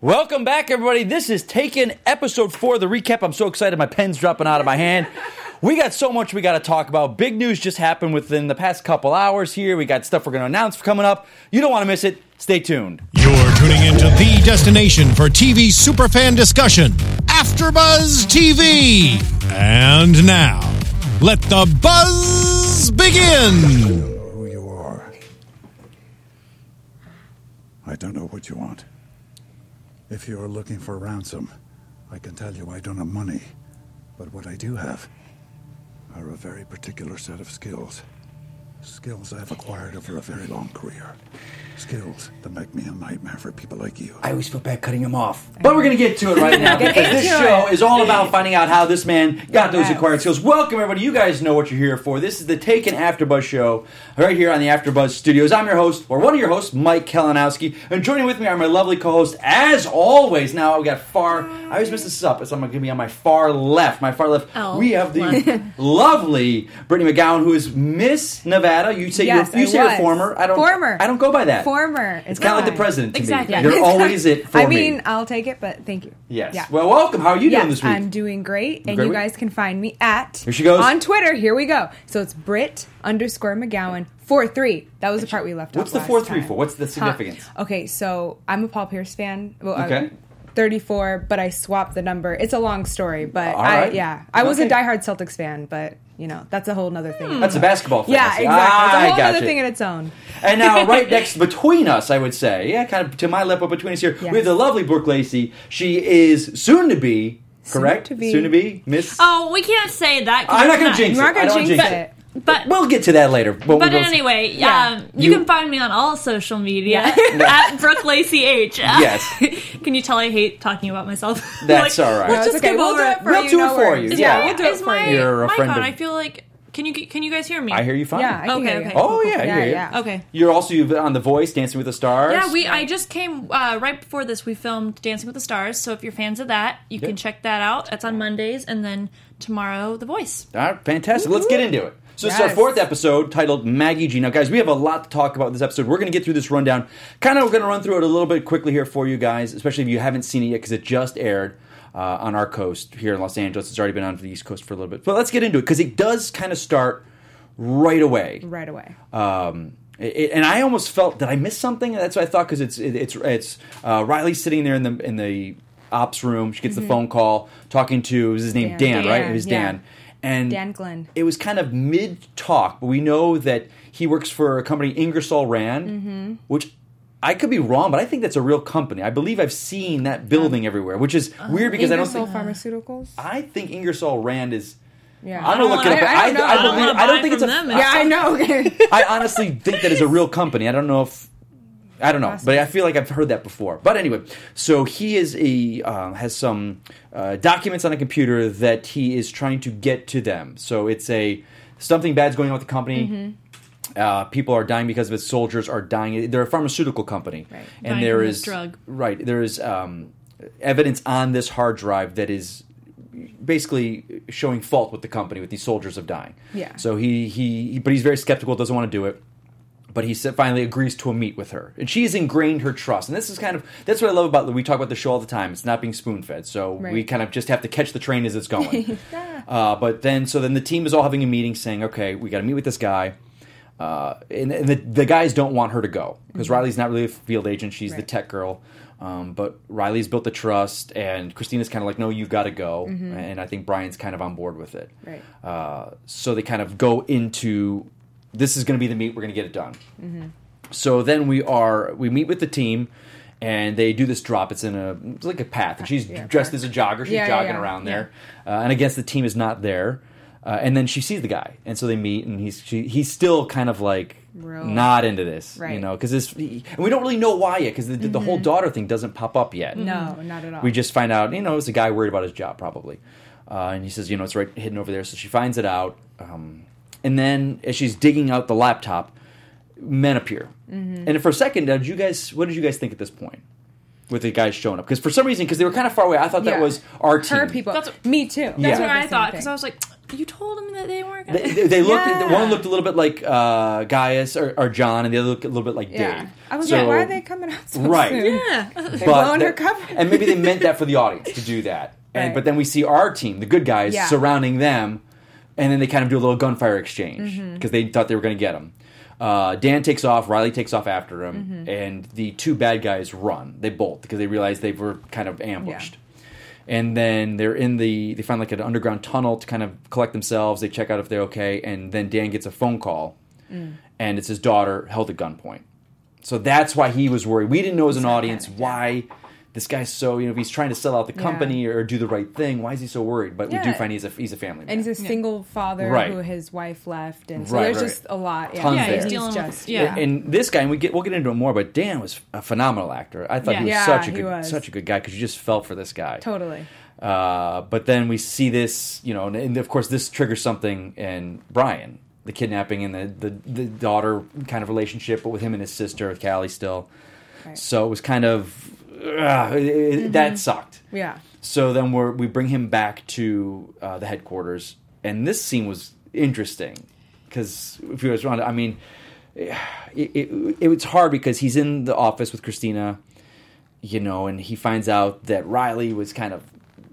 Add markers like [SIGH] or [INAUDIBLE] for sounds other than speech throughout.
Welcome back, everybody. This is Taken episode four, the recap. I'm so excited. My pen's dropping out of my hand. We got so much we got to talk about. Big news just happened within the past couple hours here. We got stuff we're going to announce coming up. You don't want to miss it. Stay tuned. You're tuning into the destination for TV superfan discussion, AfterBuzz TV. And now, let the buzz begin. who you are. I don't know what you want. If you are looking for ransom, I can tell you I don't have money. But what I do have are a very particular set of skills. Skills I've acquired over a very long career. Skills that make me a nightmare for people like you. I always feel bad cutting him off. But we're going to get to it right now [LAUGHS] because this show is all about finding out how this man got those acquired skills. Welcome, everybody. You guys know what you're here for. This is the Taken AfterBuzz show right here on the AfterBuzz Studios. I'm your host, or one of your hosts, Mike Kalinowski. And joining with me are my lovely co-host, as always. Now we got far. I always mess this up. It's I'm going to be on my far left. My far left. Oh, we have the [LAUGHS] lovely Brittany McGowan, who is Miss Nevada. You say Yes, you're, you I say you're was. former. I don't. Former. I don't go by that. Former. It's kind of like the president to Exactly. me. You're always it for I me. mean, I'll take it, but thank you. Yes. Yeah. Well, welcome. How are you yes, doing this week? I'm doing great, and Great you week? guys can find me at Here she goes. on Twitter. Here we go. So it's Brit underscore McGowan four three. That was the part we left off. What's the last four three for? What's the Huh. significance? Okay, so I'm a Paul Pierce fan. Well, uh, Okay. I'm 34, but I swapped the number. It's a long story, but I yeah, I was Okay. a diehard Celtics fan, but you know that's a whole nother thing. That's a basketball thing. yeah, exactly. It's Ah, a I whole gotcha. other thing in its own. And now, [LAUGHS] right next between us, I would say, yeah, kind of to my left, but between us here, Yes. we have the lovely Brooke Lacey. She is soon to be, Soon correct? to be. Soon to be Miss. Oh, we can't say that. I'm not going to jinx You're not gonna I don't jinx jinx it. But We'll get to that later. But, but we'll anyway, Yeah. um, you, You- can find me on all social media Yeah. [LAUGHS] at Brooke Lacey H. [LAUGHS] Yes. can you tell I hate talking about myself? [LAUGHS] That's Like, all right. Let's No, just okay. give We'll over do it. it for We'll you. do it for you. Is Yeah. my, we'll do it is for my you. You're a mic friend on? of- I feel like can you can you guys hear me? I hear you fine. Yeah, I can Okay, hear you. okay. Oh yeah, I Yeah, hear you. yeah. Okay. You're also you've on The Voice, Dancing with the Stars. Yeah, we. I just came uh, right before this. We filmed Dancing with the Stars, so if you're fans of that, you Yep. can check that out. That's on Mondays, and then tomorrow, The Voice. All right, fantastic. Let's get into it. So this is our fourth episode titled Maggie G. Now, guys, we have a lot to talk about in this episode. We're going to get through this rundown. Kind of, going to run through it a little bit quickly here for you guys, especially if you haven't seen it yet because it just aired uh, on our coast here in Los Angeles. It's already been on for the East Coast for a little bit. But let's get into it because it does kind of start right away. Right away. Um, it, and I almost felt did I miss something? That's what I thought because it's it, it's it's uh, Riley sitting there in the in the ops room. She gets the phone call talking to is his name Dan, Dan. right? It was yeah. Dan. And Dan Glenn. It was kind of mid talk, but we know that he works for a company Ingersoll Rand, Mm-hmm. which. I could be wrong, but I think that's a real company. I believe I've seen that building everywhere, which is weird because I don't Ingersoll think Pharmaceuticals. I think Ingersoll Rand is. Yeah. I'm gonna look it up. I- I I, don't. I, I don't believe, I don't think it's a. from them. yeah, I know. I honestly think that is a real company. I don't know if I don't know, but I feel like I've heard that before. But anyway, so he is a um, has some uh, documents on a computer that he is trying to get to them. So it's a something bad's going on with the company. Mm-hmm. Uh, people are dying because of it. Soldiers are dying. They're a pharmaceutical company, Right. and Dying there is drug. right. There is um, evidence on this hard drive that is basically showing fault with the company with these soldiers of dying. Yeah. So he he but he's very skeptical, doesn't want to do it. But he finally agrees to a meet with her, and she has ingrained her trust. And this is kind of that's what I love about we talk about the show all the time. It's not being spoon fed, so we kind of just have to catch the train as it's going. [LAUGHS] uh, but then so then the team is all having a meeting, saying, "Okay, we got to meet with this guy." Uh, and and the, the guys don't want her to go because Riley's not really a field agent; she's the tech girl. Um, but Riley's built the trust, and Christina's kind of like, "No, you've got to go." And I think Brian's kind of on board with it. Right. Uh, so they kind of go into this is going to be the meet. We're going to get it done. So then we are we meet with the team, and they do this drop. It's in a it's like a path, and she's Yeah, dressed as a jogger. She's Yeah, jogging yeah. around there, uh, and I guess the team is not there. Uh, and then she sees the guy, and so they meet, and he's she, he's still kind of like Real- not into this, you Right. Mm-hmm. know, because this and we don't really know why yet, because the, the whole daughter thing doesn't pop up yet. no, not at all. We just find out, you know, it's a guy worried about his job, probably. Uh, and he says, you know, it's right hidden over there. So she finds it out. Um, and then as she's digging out the laptop, men appear. Mm-hmm. And for a second, did you guys, what did you guys think at this point? With the guys showing up? Because for some reason, because they were kind of far away, I thought that was our team. her people. That's- Me too. Yeah. That's what I thought because I was like, You told them that they weren't gonna. They, they, they looked. Yeah. One looked a little bit like uh, Gaius or, or John, and the other looked a little bit like Yeah. Dave. I was So- like, why are they coming out so Right. soon? yeah. They [LAUGHS] but blowing her cover. and maybe they meant that for the [LAUGHS] audience to do that. And Right. but then we see our team, the good guys, Yeah. surrounding them, and then they kind of do a little gunfire exchange Mm-hmm. because they thought they were going to get him. Uh, Dan takes off, Riley takes off after him, Mm-hmm. and the two bad guys run. They bolt because they realize they were kind of ambushed. And then they're in the they find like an underground tunnel to kind of collect themselves. They check out if they're okay, and then Dan gets a phone call, Mm. and it's his daughter held at gunpoint. So that's why he was worried. We didn't know as an audience yeah. why this guy's so you know if he's trying to sell out the Yeah. company or do the right thing. Why is he so worried? But we do find he's a he's a family man. And he's a single father Right. who his wife left, and so Right, there's right. just a lot. Yeah, Tons Yeah, there. he's he's dealing with- just yeah. and this guy, and we get we'll get into it more, but Dan was a phenomenal actor. I thought Yeah. he was Yeah, such a good was. such a good guy because you just felt for this guy. totally. Uh, but then we see this, you know, and, and of course this triggers something in Brian, the kidnapping and the, the, the daughter kind of relationship, but with him and his sister, with Callie still. Right. So it was kind of uh, it- it- that sucked. Yeah. So then we're, we bring him back to uh, the headquarters, and this scene was interesting because if you was around, I mean, it, it, it was hard because he's in the office with Christina, you know, and he finds out that Riley was kind of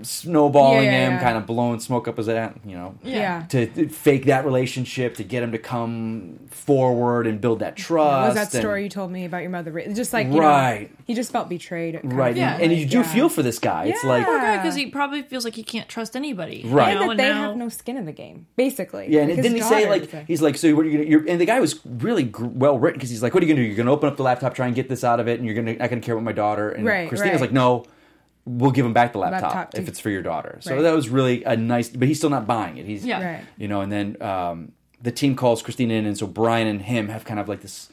snowballing Yeah, yeah, him, yeah. kind of blowing smoke up his ass, you know, Yeah. to, to fake that relationship to get him to come forward and build that trust. was that and- story you told me about your mother? Just like you Right. know, he just felt betrayed. right? Yeah. And, and you do yeah. feel for this guy. It's like Poor because he probably feels like he can't trust anybody. you Right. and that they now- have no skin in the game, basically. Yeah, and Like, didn't he say like is he's like, so what are you gonna? You're, and the guy was really gr- well written because he's like, what are you gonna do? You're gonna open up the laptop, try and get this out of it, and you're gonna not gonna care about my daughter. And Right, Christina's right. like, no, we'll give him back the laptop, Laptop if it's for your daughter. So Right. that was really a nice, but he's still not buying it. He's Yeah. Right. you know, and then um, the team calls Christina in, and so Brian and him have kind of like this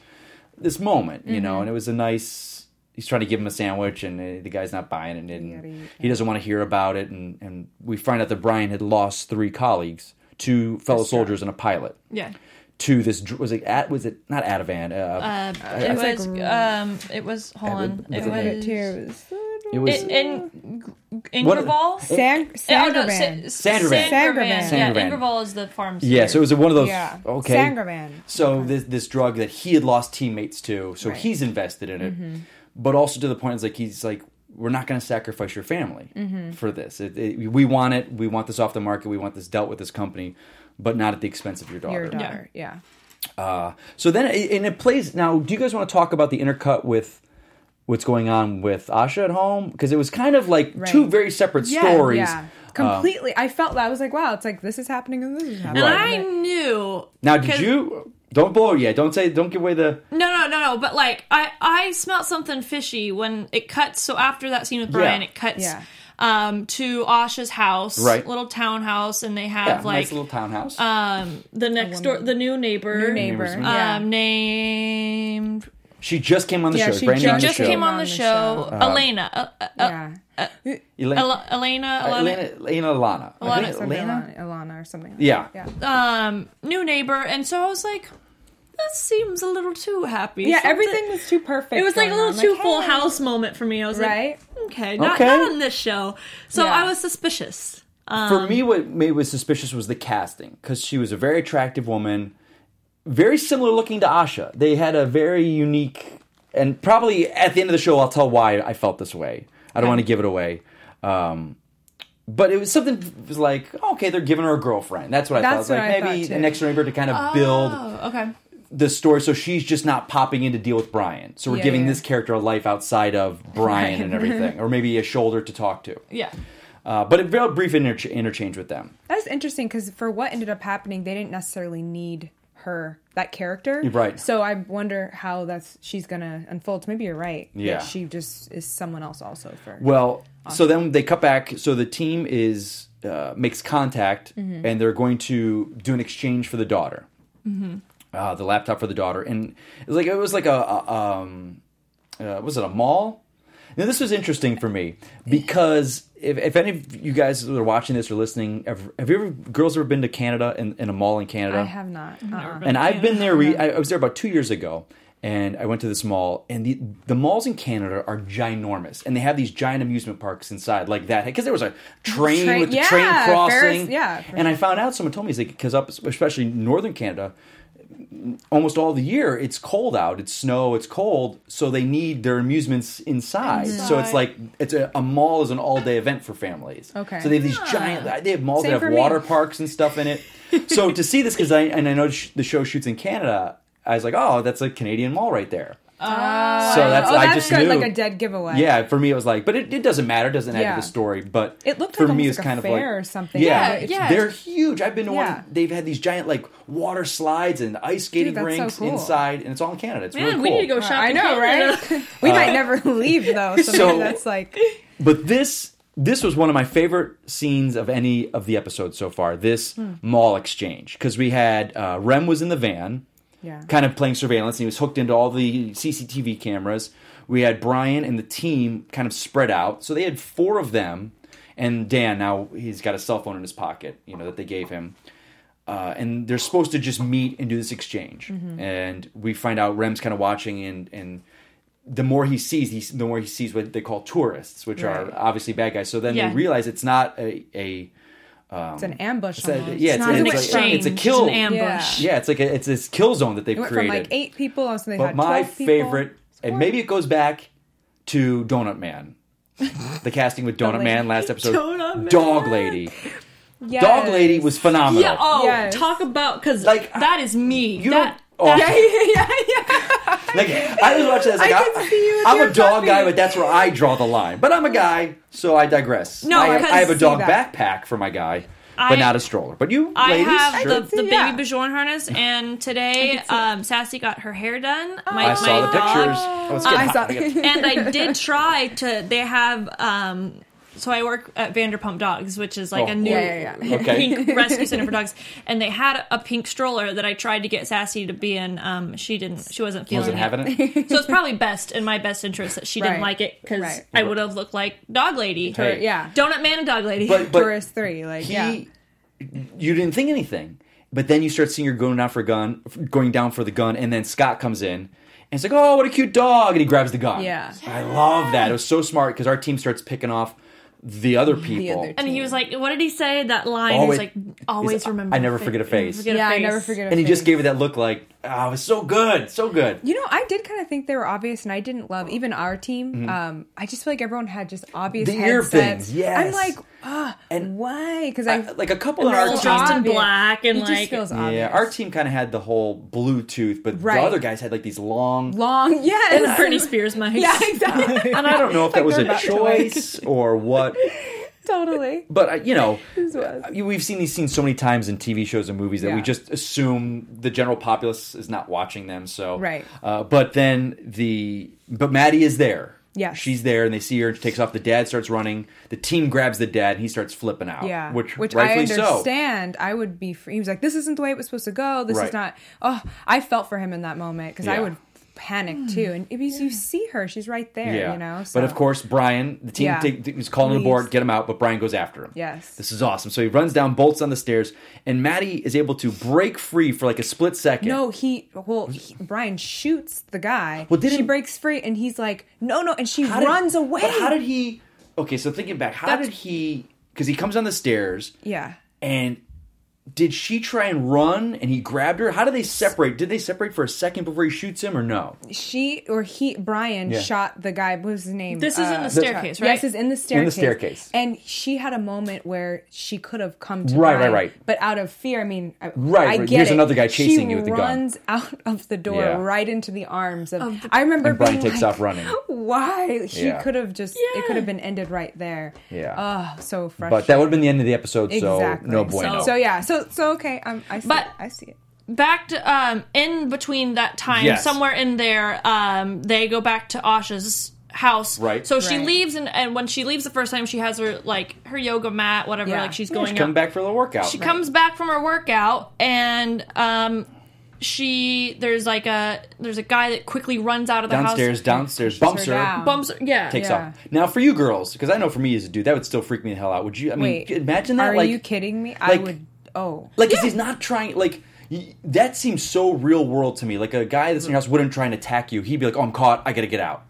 this moment, you Mm-hmm. know, and it was a nice. He's trying to give him a sandwich, and uh, the guy's not buying it, and he doesn't want to hear about it. And, and we find out that Brian had lost three colleagues, two fellow soldiers, and a pilot Yeah. to this. Was it at? Was it not Ativan? Uh, Uh, It it was like um. It was. Hold Uh, on. was It it- was. Tears. it was. In, in What- Ingerval. Sang- Oh, no, Sangervan. Sa- Sangervan. Sangervan. Sangervan. Yeah, Sangervan. Ingerval is the pharmacy. yeah, so it was one of those. Yeah. Okay. Sangervan. So this this drug that he had lost teammates to, so Right. he's invested in it, but also to the point it's like he's like, we're not going to sacrifice your family for this. It, it, we want it. We want this off the market. We want this dealt with this company, but not at the expense of your daughter. Your daughter. Yeah. Uh, so then, and it plays. Now, do you guys want to talk about the intercut with what's going on with Asha at home? Because it was kind of like Right. two very separate Yeah, stories. Yeah. Completely. I felt that. I was like, wow, it's like this is happening and this is happening. And Right. I knew. Now, did you? Don't blow yet. Don't say. Don't give away the. No, no, no, no. But like, I I smelled something fishy when it cuts. So after that scene with Brian, Yeah. it cuts. Yeah. Um, to Asha's house, Right. Little townhouse, and they have Yeah, like nice little townhouse. um the next door, the new neighbor, New neighbor. Neighbors. Yeah. um, named she just came on the Yeah, show. she brand new on the just show. came on On the the show. show. Elena, uh, uh, uh, yeah. Elena, Ele- Elena, uh, Elena, Elena, Elena Alana. I Alana. think Something Elena? Alana, Alana or something. Like Yeah. That. Yeah. um, new neighbor, and so I was like, this seems a little too happy. Yeah, Something- everything was too perfect. It was like a going little on. too Like, full hey. house moment for me. I was Right? like, okay, not, Okay. not on this show. So Yeah. I was suspicious. Um, For me, what made was suspicious was the casting because she was a very attractive woman, very similar looking to Asha. They had a very unique, and probably at the end of the show, I'll tell why I felt this way. I don't want to give it away. Um, but it was something it was like, okay, they're giving her a girlfriend. That's what I thought. I was like, I maybe thought, too. an extra neighbor to kind of build Oh, okay. the story so she's just not popping in to deal with Brian. So we're Yeah, giving yeah. this character a life outside of [LAUGHS] Brian and everything, or maybe a shoulder to talk to. Yeah. Uh, but a very brief inter- interchange with them. That's interesting because for what ended up happening, they didn't necessarily need her that character. Right. So I wonder how that's she's gonna unfold. Maybe you're right. that Yeah. she just is someone else also for. Well, so then they cut back. So the team is uh, makes contact, Mm-hmm. and they're going to do an exchange for the daughter, uh, the laptop for the daughter, and it was like it was like a, a um, uh, was it a mall? Now this was interesting for me because if, if any of you guys that are watching this or listening, ever, have you ever girls ever been to Canada in, in a mall in Canada? I have not. Uh-uh. and I've been there. Re- I I was there about two years ago, and I went to this mall, and the the malls in Canada are ginormous, and they have these giant amusement parks inside, like that, because there was a train Train- with the yeah, train crossing, Ferris- yeah. And I found out someone told me it's like because up, especially northern Canada, almost all the year it's cold out, it's snow, it's cold, so they need their amusements inside. So it's like it's a, a mall is an all day event for families. Okay. so they have these ah. giant, they have malls Same that have me. water parks and stuff in it. so to see this because I and I know sh- the show shoots in Canada, I was like, oh, that's a Canadian mall right there. So that's oh, I that's just good, knew like a dead giveaway. Yeah, for me it was like, but it, it doesn't matter. It doesn't add Yeah. to the story. But It looked for like me almost it's like a kind of fair like or something. Yeah, Yeah, yeah. they're huge. I've been to Yeah. one. They've had these giant like water slides and ice skating that's so rinks cool. inside, and it's all in Canada. It's Man, really cool. we need to go Uh, shopping. I know, right? [LAUGHS] we might never [LAUGHS] leave though. So, so- that's like [LAUGHS] But this this was one of my favorite scenes of any of the episodes so far. This Hmm. mall exchange because we had uh, Rem was in the van, Yeah. kind of playing surveillance, and he was hooked into all the CCTV cameras. We had Brian and the team kind of spread out, so they had four of them, and Dan now he's got a cell phone in his pocket, you know that they gave him. Uh, and they're supposed to just meet and do this exchange, Mm-hmm. and we find out Rem's kind of watching, and and the more he sees, he, the more he sees what they call tourists, which Right. are obviously bad guys. So then Yeah. they realize it's not a, a Um, it's an ambush. it's a- yeah, it's, not it's, an like- exchange. it's a kill. It's an ambush. Yeah, it's like a, it's this kill zone that they've It went created. from like eight people, also they but had my 12 people. favorite, and maybe it goes back to Donut Man, the casting with [LAUGHS] Donut. Man last episode. Donut Man. Dog Lady, Yes. Dog Lady was phenomenal. Yeah. Oh, Yes. talk about because Like, that is me. you that, don't. Oh, Yeah, yeah, yeah. [LAUGHS] Like I was watching this, like I I can see you with am your a dog puppy. guy, but that's where I draw the line. But I'm a guy, so I digress. No, I have, because- I have a dog that. backpack for my guy, I- but not a stroller. But you, I ladies, have sure. the, the Yeah. BabyBjörn harness, and today um, Sassy got her hair done. My, I saw my the dog- pictures. Oh, it's getting I hot. saw- I get- and I did try to. They have. Um, so I work at Vanderpump Dogs, which is like Oh, a new Yeah, yeah, yeah. [LAUGHS] Okay. pink rescue center for dogs. And they had a pink stroller that I tried to get Sassy to be in. Um, she didn't. She wasn't feeling Wasn't it. having it. [LAUGHS] So it's probably best in my best interest that she didn't like it because Right. I would have looked like Dog Lady. Hey. yeah. Donut Man and Dog Lady. But but Tourist three, like he, yeah. you didn't think anything. But then you start seeing her going down for a gun, going down for the gun, and then Scott comes in. And it's like, oh, what a cute dog. And he grabs the gun. Yeah. I love that. It was so smart because our team starts picking off the other people. other and he was like, "What did he say?" That line Oh, is it- like, "Always remember." I never fa- forget a face. forget a yeah, I never forget. A and he just gave her that look like, oh, it was so good. So good. You know, I did kind of think they were obvious, and I didn't love even our team. Um, I just feel like everyone had just obvious Mm-hmm. The headsets. things, yes. I'm like, ah, And- why? Because I like a couple and in our they're team. dressed in black and it just like feels obvious. Yeah, our team kind of had the whole Bluetooth, but Right. the other guys had like these long. long, yes, Britney Spears [LAUGHS] mics. yeah, exactly, [LAUGHS] And I don't know if that was a choice or what, [LAUGHS] [LAUGHS] totally. but uh, you know, uh, we've seen these scenes so many times in TV shows and movies that we just assume the general populace is not watching them. So, Right. Uh, but then the but Maddie is there. Yeah, she's there, and they see her. and She takes off. The dad starts running. The team grabs the dad, and he starts flipping out. Yeah, which, which I rightfully so. understand. I would be. Free. He was like, "This isn't the way it was supposed to go. This Right. is not." Oh, I felt for him in that moment because I would panic hmm. too. And because you see her, she's right there. Yeah, You know. but of course, Brian, the team Yeah. take, is calling the board, get him out, but Brian goes after him. Yes. this is awesome. So he runs down, bolts on the stairs, and Maddie is able to break free for like a split second. No, he well, he, Brian shoots the guy. Well, didn't- she breaks free, and he's like, "No, no!" And she How did- runs away. How did he? Okay, so thinking back, how That's- did he? Because he comes down the stairs, Yeah, and did she try and run, and he grabbed her? How did they separate? Did they separate for a second before he shoots him, or no? she or he, Brian, Yeah. shot the guy. What was his name? This is in the Uh, staircase, right? Yes, is in the staircase. In the staircase. And she had a moment where she could have come to Right, Brian, right, right. But out of fear, I mean, I- Right, I right. get Here's it. another guy chasing she you with the gun. runs [LAUGHS] out of the door Yeah. right into the arms of. I remember And Brian being takes like, off running. [LAUGHS] Why he Yeah. could have just it could have been ended right there. Yeah. Oh, so frustrating. But that would have been the end of the episode, so exactly. no bueno. So, so yeah, so so okay, um, I see But- it. I see it. back to um in between that time Yes. somewhere in there um they go back to asha's house Right. so she Right. leaves and, and when she leaves the first time she has her like her yoga mat whatever Yeah. like she's Yeah, going she come back for a little workout. she comes back from her workout and um she there's like a there's a guy that quickly runs out of the downstairs, house downstairs, downstairs, bumps her her, down. bumps her- yeah takes Yeah. off. Now, for you girls, because I know for me as a dude, that would still freak me the hell out. Would you? I mean, Wait, imagine that. Are like, you kidding me? I like- would. Oh, like, 'cause he's not trying. Like, that seems so real world to me. Like a guy that's in your house wouldn't try and attack you. He'd be like, "Oh, I'm caught. I got to get out."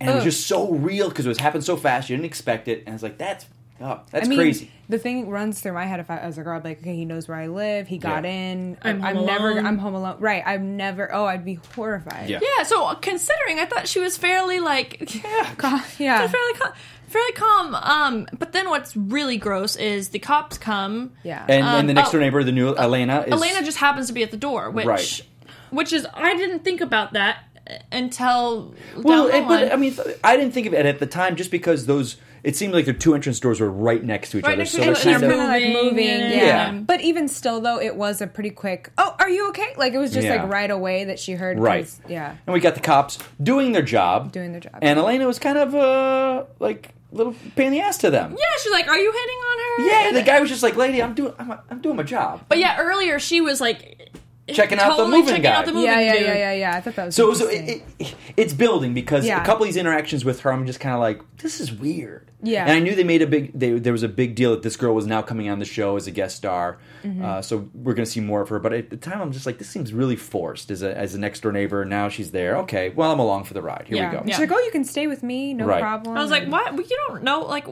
And it was just so real because it was happened so fast. You didn't expect it, and it's like that's oh, that's I mean, crazy. The thing runs through my head if I was a girl, I'd be like, okay, he knows where I live. He got Yeah. in. I'm I'm home never. alone. I'm home alone. Right. I'm never. Oh, I'd be horrified. Yeah. Yeah, so considering I thought she was fairly like [LAUGHS] Ca- yeah. fairly calm, fairly calm. Um, but then what's really gross is the cops come. Yeah. And, and the Um, next oh. door neighbor, the new Elena, is Elena just happens to be at the door, which Right. which is I didn't think about that until well. down the it- but line. I mean, I didn't think of it at the time just because those. It seemed like the two entrance doors were right next to each Right other, next so each they're kind of they're kind of like moving moving. Yeah. Yeah. But even still, though, it was a pretty quick. Oh, are you okay? Like it was just Yeah. like right away that she heard. Right. Yeah. And we got the cops doing their job. Doing their job. And Elena was kind of uh like a little pain in the ass to them. yeah, she's like, "Are you hitting on her?" Yeah, And- the guy was just like, "Lady, I'm doing I'm, I'm doing my job." But yeah, earlier she was like Checking out the totally moving checking guy. out the moving Yeah, yeah, dude. yeah, yeah, yeah. I thought that was So so it, it, it's building because Yeah. a couple of these interactions with her, I'm just kind of like, this is weird. Yeah. And I knew they made a big. They, there was a big deal that this girl was now coming on the show as a guest star. Mm-hmm. Uh, so we're going to see more of her. But at the time, I'm just like, this seems really forced as a as a next door neighbor. Now she's there. Okay, well, I'm along for the ride. Here yeah. we go. She's like, oh, you can stay with me, no Right. problem. I was like, "What? You don't know?" Like,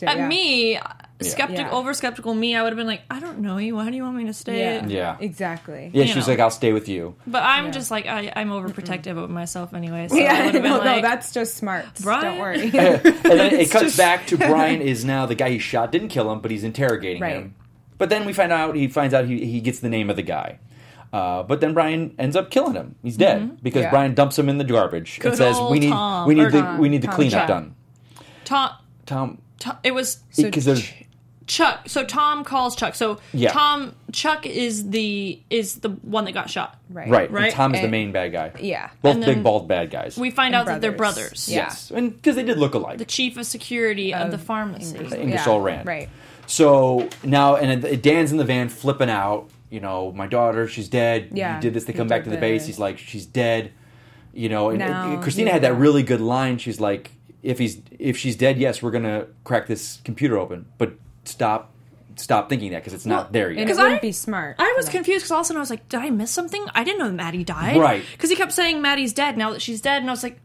So, at yeah. me, skeptic, Yeah. over skeptical me, I would have been like, "I don't know you. Why do you want me to stay?" Yeah. Yeah. Exactly. Yeah, you she's know. like, I'll stay with you. But I'm Yeah. just like, I, I'm overprotective of myself anyway. So I Yeah, would have been no, like, no, that's just smart. Brian? Don't worry. [LAUGHS] and then it [LAUGHS] cuts just- back to [LAUGHS] Brian is now the guy he shot. Didn't kill him, but he's interrogating Right. him. But then we find out he finds out he, he gets the name of the guy. Uh, but then Brian ends up killing him. He's dead because Yeah. Brian dumps him in the garbage and says, old "We need Tom. we need the Tom. we need the Tom cleanup Chuck. done." Tom, Tom, Tom. It was So because there's Ch- Chuck. So Tom calls Chuck. So Yeah. Tom, Chuck is the is the one that got shot. right. right, and Tom is the main bad guy. Yeah. both big bald bad guys. We find And out that they're brothers. brothers. Yeah. yes, and because they did look alike. The chief of security of, Of the pharmacy. Ingersoll. Ingersoll Yeah, Rand. Right. So now, and Dan's in the van flipping out. You know, my daughter, she's dead. Yeah, you did this. They you come back to the base. He's like, she's dead. You know, and, Now, and Christina yeah. had that really good line. She's like, if he's if she's dead, yes, we're gonna crack this computer open, but stop, stop thinking that because it's not Well, there yet. And it 'Cause wouldn't I- be smart. I was Yeah. confused because all of a sudden I was like, did I miss something? I didn't know that Maddie died. Right. Because he kept saying Maddie's dead now that she's dead, and I was like,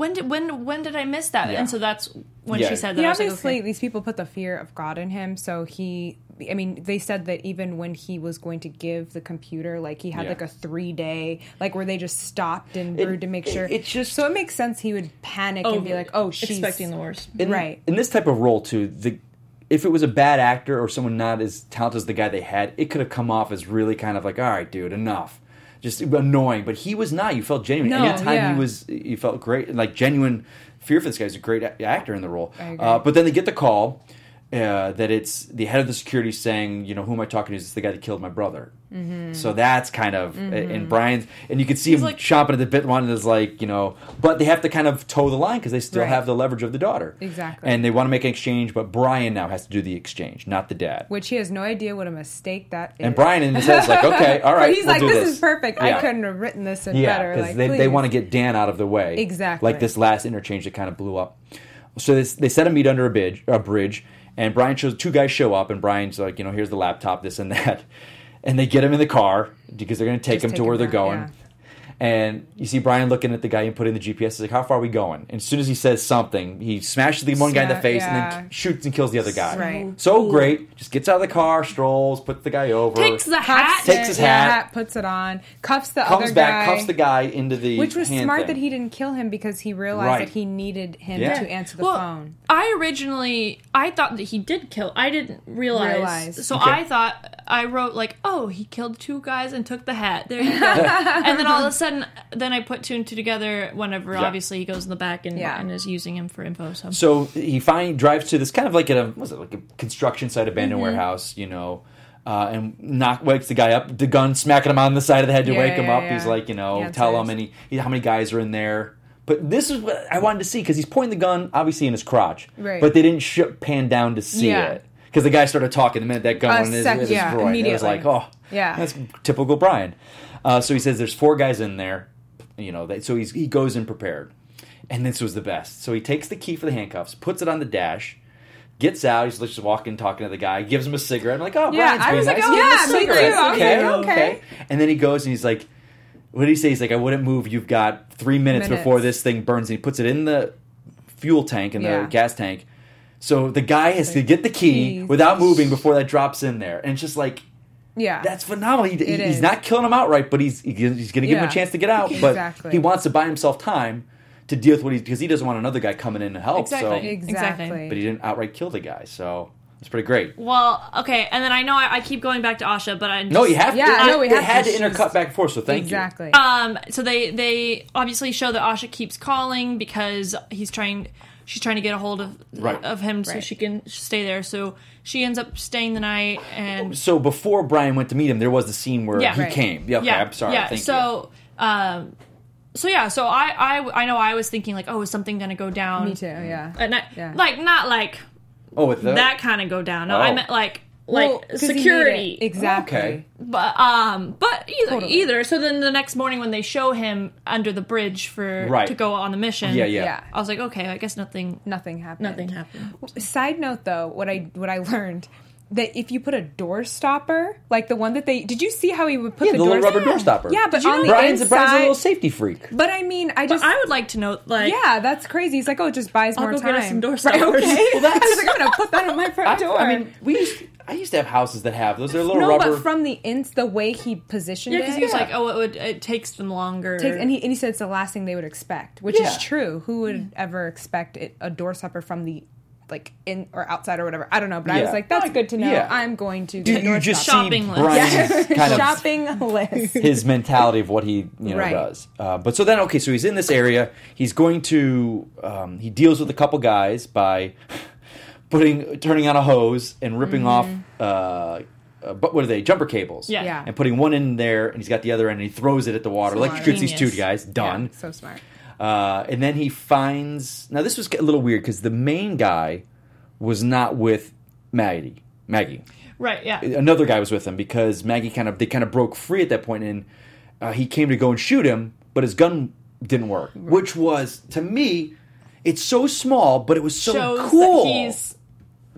when did when when did I miss that? Yeah. And so that's when Yeah. she said that. He I was like, obviously, okay. these people put the fear of God in him. So he, I mean, they said that even when he was going to give the computer, like he had Yeah. like a three day, like where they just stopped and It- to make it- sure. it's just- so it makes sense he would panic and be oh, like, "Oh, she's expecting the worst. in, right. in this type of role too the if it was a bad actor or someone not as talented as the guy they had it could have come off as really kind of like all right dude enough just annoying but he was not you felt genuine No, anytime yeah. he was you felt great like genuine fear for this guy he's a great a- actor in the role uh, but then they get the call uh, that it's the head of the security saying, you know, who am I talking to? Is the guy that killed my brother? Mm-hmm. So that's kind of and Brian's, and you can see him like- chomping at the bit. One is like, you know, but they have to kind of toe the line because they still Right. have the leverage of the daughter, Exactly. and they want to make an exchange. But Brian now has to do the exchange, not the dad. Which he has no idea what a mistake that is. and Brian in his head is like, okay, [LAUGHS] all right, he's we'll like, do "This, this is perfect. Yeah. I couldn't have written this in Yeah, better." because Like, they, they want to get Dan out of the way. Exactly. Like this last interchange that kind of blew up. So this, they set a meet under a bridge, a bridge, and Brian shows two guys show up, and Brian's like, you know, here's the laptop, this and that, and they get him in the car because they're going to take Just him take to where they're back, going. yeah. And you see Brian looking at the guy and putting the GPS. He's like, "How far are we going?" And as soon as he says something, he smashes the one guy in the Yeah, face and then shoots and kills the other guy. Right. So great. Just gets out of the car, strolls, puts the guy over, Takes the hat. Takes his it, yeah, hat. puts it on, cuffs the comes other back, guy, cuffs the guy into the which was hand smart thing. that he didn't kill him because he realized Right. that he needed him Yeah. to answer the well, phone. I originally I thought that he did kill. I didn't realize. Realize. So Okay. I thought I wrote like, oh, he killed two guys and took the hat. There you go. [LAUGHS] and then all of a sudden, then I put two and two together. Whenever Yeah. obviously he goes in the back and, Yeah. and is using him for info. So, So he finally drives to this kind of like a was it like a construction site abandoned Mm-hmm. warehouse, you know, uh, and knock wakes the guy up, the gun smacking him on the side of the head to Yeah, wake him up. He's like, you know, tell him and he, he how many guys are in there. But this is what I wanted to see because he's pointing the gun obviously in his crotch, Right. but they didn't sh- pan down to see it because the guy started talking the minute that gun A went in his, sec- his yeah, groin. It was like, oh, Yeah. that's typical Brian. Uh, so he says there's four guys in there, you know. That, so he's, he goes in prepared, and this was the best. So he takes the key for the handcuffs, puts it on the dash, Gets out. He's just walking, talking to the guy. Gives him a cigarette. I'm like, oh, Yeah, Brian's I was like, oh, yeah, me cigarette. too. Was Okay, okay. And then he goes and he's like, what did he say? He's like, I wouldn't move. You've got three minutes, Minutes. before this thing burns. And he puts it in the fuel tank in the Yeah. gas tank. So the guy has to get the key Keys. without moving before that drops in there. And it's just like, Yeah. that's phenomenal. He, he- he's not killing him outright, but he's he's going to give him a chance to get out. But Exactly. he wants to buy himself time to deal with what he's because he doesn't want another guy coming in to help. Exactly. So, exactly. Exactly. but he didn't outright kill the guy, so it's pretty great. Well, okay, and then I know I, I keep going back to Asha, but I just, No, you have Yeah, to. no, we it have had to. to intercut back and forth. So thank exactly. you. Exactly. Um, so they they obviously show that Asha keeps calling because he's trying. She's trying to get a hold of Right. of him so Right. she can stay there. So she ends up staying the night, and So before Brian went to meet him, there was the scene where Yeah. he Right. came. Yeah, okay, yeah, I'm sorry. Yeah, Thank you. so um, so yeah, so I I I know I was thinking like, oh, is something gonna go down? Me too. Yeah. And I, Yeah. like not like Oh, with the, that kind of go down. No, I Oh. meant like Well, like 'cause he made security. Exactly. Okay. But um, but either Totally. either. So then the next morning when they show him under the bridge for Right. to go on the mission, Yeah, yeah. Yeah. I was like, okay, I guess nothing Nothing happened. nothing happened. Side note, though, what I what I learned that if you put a door stopper, like the one that they did, you see how he would put Yeah, the, the little doors- rubber door stopper. Yeah, but you on know the Brian's, inside. Brian's a little safety freak. but I mean, I just I would like to know, like, yeah, that's crazy. He's like, oh, it just buys I'll more go time. get us some door Right, stoppers. okay. Well, that's- [LAUGHS] I was like, I'm gonna put that on my front I, door. I mean, we used I used to have houses that have those. They're little no, rubber. but from the ins, the way he positioned yeah, it, because he was like, oh, it would it takes them longer. takes, and he and he said it's the last thing they would expect, which Yeah. is true. Who would ever expect it, a door supper from the like in or outside or whatever? I don't know, but I Yeah. was like, that's good to know. yeah. I'm going to you, get you door just stopper. Shopping see list. Brian's kind of [LAUGHS] shopping list. his mentality of what he you know Right. does. Uh, but so then, okay, so he's in this area. He's going to um, he deals with a couple guys by putting turning on a hose and ripping off. Uh, uh, but what are they? Jumper cables. Yeah. Yeah. And putting one in there, and he's got the other end, and he throws it at the water. like Electrocutes these two Genius. guys. Done. Yeah, so smart. Uh, and then he finds. Now this was a little weird because the main guy was not with Maggie. Maggie right, yeah. another guy was with him because Maggie kind of they kind of broke free at that point, and uh, he came to go and shoot him, but his gun didn't work, which was to me, it's so small, but it was so shows cool.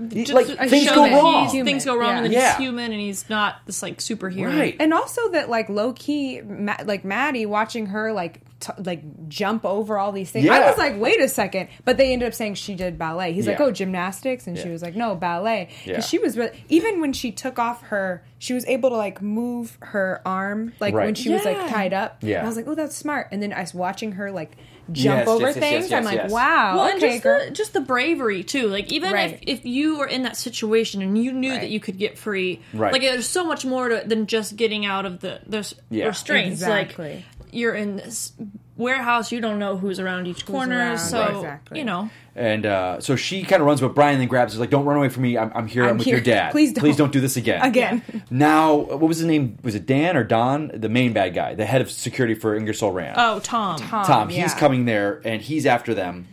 That he's He- just like things show go that wrong, things go wrong, Yeah. and then Yeah. he's human, and he's not this like superhero. right? And also that like low key, Ma- like Maddie watching her like t- like jump over all these things. I was like, wait a second, but they ended up saying she did ballet. He's like, oh, gymnastics, and she was like, no, ballet. Yeah. Because she was really even when she took off her, she was able to like move her arm like Right. when she was like tied up. Yeah. And I was like, oh, that's smart. And then I was watching her like jump Yes, over yes, yes, things. yes, I'm like, yes. wow, Well, and okay, just girl. the, just the bravery too. Like even Right. if if you were in that situation and you knew Right. that you could get free, Right. like there's so much more to it than just getting out of the the Yeah. restraints. Exactly. Like you're in this warehouse, you don't know who's around each corner, around, so right. Exactly. you know. And uh, so she kind of runs, but Brian then grabs her, like, "Don't run away from me. I'm, I'm here. I'm, I'm with here. your dad. Please don't. please don't do this again. Again. Now, what was his name? Was it Dan or Don? The main bad guy, the head of security for Ingersoll Rand. Oh, Tom. Tom, Tom, he's yeah. coming there and he's after them,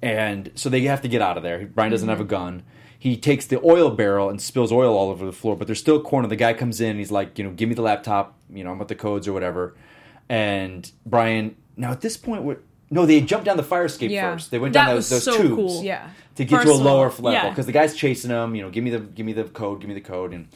and so they have to get out of there. Brian doesn't have a gun. He takes the oil barrel and spills oil all over the floor, but there's still a corner. The guy comes in, and he's like, you know, give me the laptop, you know, I'm with the codes or whatever. And Brian, now at this point, what? No, they jumped down the fire escape Yeah. first. They went That down those, those so tubes cool. Yeah. to get First to a lower all, level yeah. because the guy's chasing him. You know, give me the give me the code, give me the code, and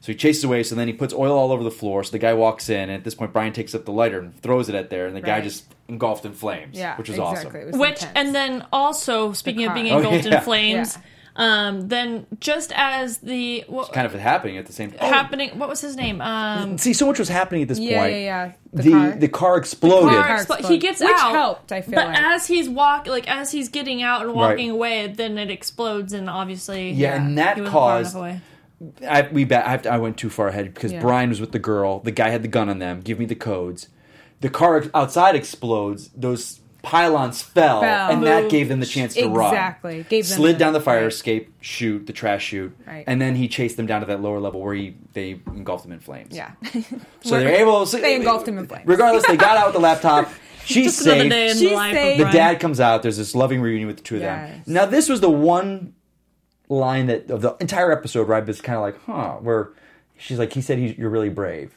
so he chases away. So then he puts oil all over the floor. So the guy walks in, and at this point, Brian takes up the lighter and throws it at there, and the guy just engulfed in flames. Yeah, which was exactly. awesome. Was Which intense. and then also speaking of car. being Oh, engulfed yeah. in flames, um, then just as the what, Kind of happening at the same time. happening, what was his name? Um, [LAUGHS] See, so much was happening at this Yeah, point. yeah, yeah. The The the car. car, exploded. car Car expl- he gets Which out, helped, I feel but like. as he's walk, like as he's getting out and walking Right. away, then it explodes, and obviously, Yeah, and that he wasn't far enough caused. I, we ba- I, have to, I went too far ahead because Yeah. Brian was with the girl. The guy had the gun on them. Give me the codes. The car outside explodes. Those pylons fell, Fell. and that gave them the chance to run. Exactly. Gave them slid the- down the fire right. escape shoot the trash chute, Right. and then he chased them down to that lower level where he they engulfed them in flames. Yeah. so [LAUGHS] they're able. So, They engulfed him in flames. Regardless, they got out with the laptop. [LAUGHS] She's Just another safe. day in She's the life safe. of The dad comes out. There's this loving reunion with the two of them. Now, this was the one line that of the entire episode where I was kind of like, huh, where she's like, he said he's, you're really brave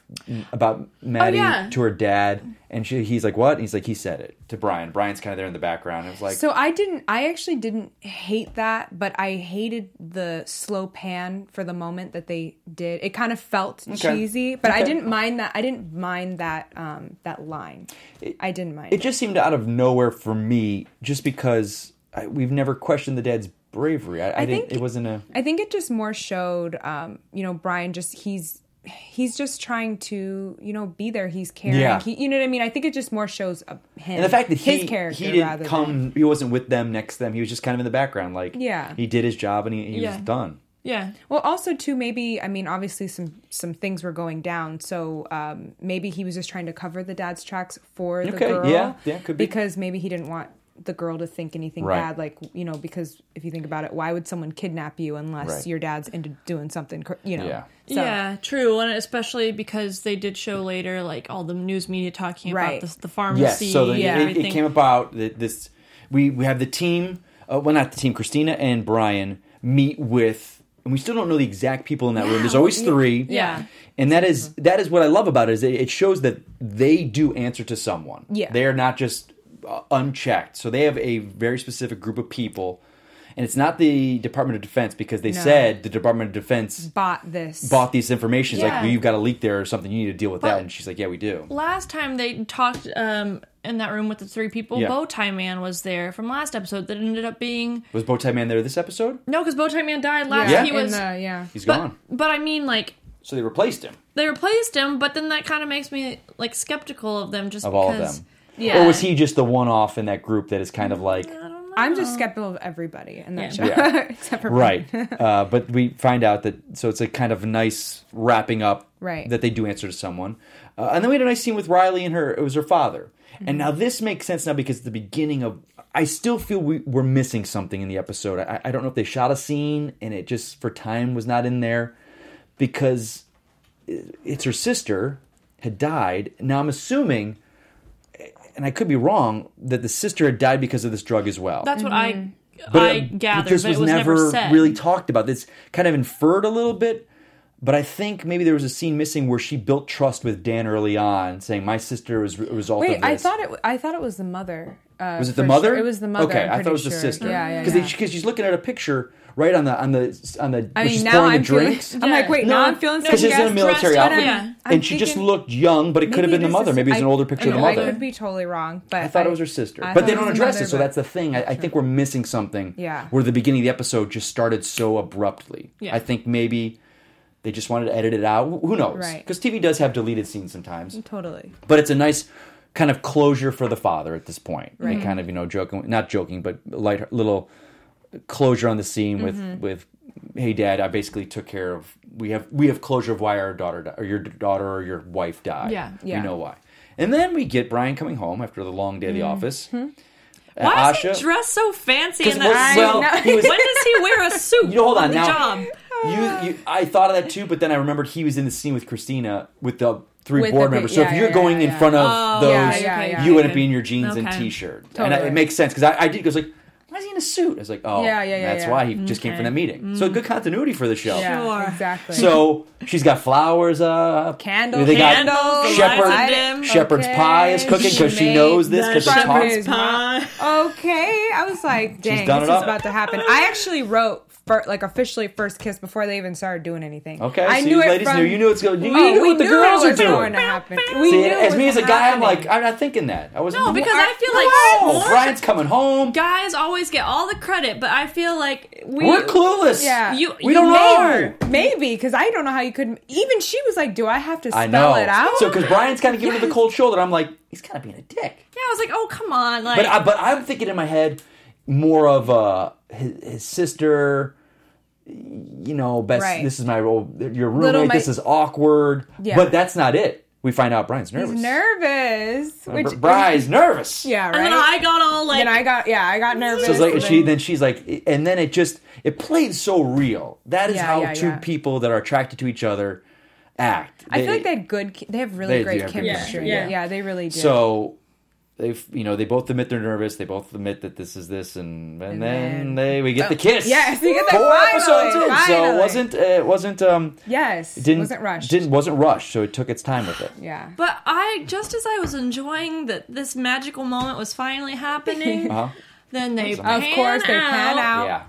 about Maddie Oh, yeah. to her dad, and she, he's like, what? And he's like, he said it to Brian. Brian's kind of there in the background. It was like, So I didn't. I actually didn't hate that, but I hated the slow pan for the moment that they did. It kind of felt cheesy, but I didn't mind that. I didn't mind that um, that line. I didn't mind. it just seemed out of nowhere for me, just because I, we've never questioned the dad's bravery. I, I, I didn't. think- It wasn't a. I think it just more showed, um, you know, Brian just he's he's just trying to you know be there. He's caring. Yeah. He, you know what I mean? I think it just more shows him And the fact that he his character he didn't rather come, Than, he wasn't with them next to them. He was just kind of in the background, like Yeah. he did his job and he, he Yeah. was done. Yeah. well, also too maybe I mean obviously some some things were going down, so um, maybe he was just trying to cover the dad's tracks for the Okay, girl. yeah, yeah, could be. because maybe he didn't want the girl to think anything Right. bad like you know because if you think about it why would someone kidnap you unless Right. your dad's into doing something you know Yeah. So- Yeah, true, and especially because they did show later, like all the news media talking Right. about the, the pharmacy. Yes, so the, and it, it came about that this we we have the team, uh, well not the team, Christina and Brian meet with, and we still don't know the exact people in that room. There's always three, Yeah. and that is that is what I love about it is it, it shows that they do answer to someone. Yeah. they are not just unchecked. So they have a very specific group of people, and it's not the Department of Defense because they No. said the Department of Defense bought this bought these information. It's Yeah. like, well, you've got a leak there or something. You need to deal with that. And she's like, yeah, we do. last time they talked um, in that room with the three people, Yeah. Bowtie Man was there from last episode. That ended up being Was Bowtie Man there this episode? no, because Bowtie Man died last. Yeah. He was, the, yeah He's but gone. but I mean, like So they replaced him. they replaced him, but then that kind of makes me like skeptical of them, just of all of because. them. Yeah. Or was he just the one off in that group that is kind of like I'm just skeptical of everybody in that Yeah. show, Yeah. [LAUGHS] except for right? [LAUGHS] uh, but we find out that so it's a kind of nice wrapping up, Right. That they do answer to someone, uh, and then we had a nice scene with Riley and her. It was her father, and now this makes sense now because the beginning of. I still feel we, we're missing something in the episode. I, I don't know if they shot a scene and it just for time was not in there because it's her sister had died. Now I'm assuming, and I could be wrong, that the sister had died because of this drug as well. That's what I But, I uh, gathered, this but it was never, said. really talked about. It's kind of inferred a little bit, but I think maybe there was a scene missing where she built trust with Dan early on, saying my sister was a result Wait, of I thought it. I thought it was the mother. Uh, was it the mother? sure. It was the mother. Okay, I'm I thought it pretty was the sister. Yeah, yeah, Because yeah. because she's looking at a picture right on the on the on the. I mean, now pouring I'm the feeling. drinks. I'm like, wait, No, now I'm feeling no, Because she's in a military up, outfit, yeah. And she just looked young, but it could have been the mother. is- Maybe it's an older picture of the I mother. could be totally wrong, but I thought it was her sister, I but they don't address mother, it. So that's the thing. I, I think we're missing something. Yeah. Where the beginning of the episode just started so abruptly. Yeah. I think maybe they just wanted to edit it out. Who- Who knows? Right. Because TV does have deleted scenes sometimes. totally. But it's a nice kind of closure for the father at this point. Right. And kind of you know joking, not joking, but light little closure on the scene with Mm-hmm. with hey dad i basically took care of we have we have closure of why our daughter di- or your daughter or your wife died Yeah. Yeah. we know why and then we get brian coming home after the long day at the Mm-hmm. office Why Uh, is he dressed so fancy in well- that well, was- when does he wear a suit? You know, hold on the now. Job? you, you i thought of that too but then i remembered he was in the scene with christina with the three With board the- members so yeah, if you're yeah, going yeah, in front of Oh, those you wouldn't be in your jeans and t-shirt and Totally. it makes sense because I, I did goes like why is he in a suit i was like oh Yeah, yeah, yeah, that's yeah. why he just came Okay. from that meeting so mm. good continuity for the show Yeah, Sure. exactly. so she's got flowers up Candles, they got Candles, shepherd lights dim. shepherd's Okay. pie is cooking because she She knows this made because the they shepherd's pie. okay, I was like, dang, done this it is up. about to happen. I actually wrote for, like officially first kiss before they even started doing anything. okay I so knew you it ladies from, knew you knew it's going you Oh, knew we what the knew girls it are was doing going to happen. We See, knew as me as a guy, I'm like, I'm not thinking that. I wasn't. No, because I feel no, like more Brian's coming home. guys always get all the credit, but I feel like we We're clueless. Yeah. You- we you don't know. Maybe because I don't know how you could. Even she was like, "Do I have to spell I know. it out?" So because Brian's kind of giving her the cold shoulder, I'm like, he's kind of being a dick. Yeah, I was like, oh come on, like But I, but I'm thinking in my head more of uh his, his sister. You know, best. Right. This is my role. Your roommate. ma- this is awkward. Yeah. But that's not it. We find out Brian's nervous. He's nervous. Uh, which Br- Brian's [LAUGHS] nervous. yeah, right. and then I got all like Then I got yeah, I got nervous. So it's like and she then- then she's like and then it just it played so real. That is Yeah, how yeah, two yeah. people that are attracted to each other act. I feel They- like they had good. They have really They great have chemistry. chemistry, Yeah, yeah. yeah, they really do. So they you know they both admit they're nervous. They both admit that this is this, and and, And then, then- they we get the kiss. Yes, we get that Four finally, episodes in, so it wasn't uh, it wasn't um Yes, didn't wasn't rushed. Didn't wasn't rushed, so it took its time with it. yeah. But I, just as I was enjoying that this magical moment was finally happening, [LAUGHS] Uh-huh. then they Of pan course, they pan out. Yeah.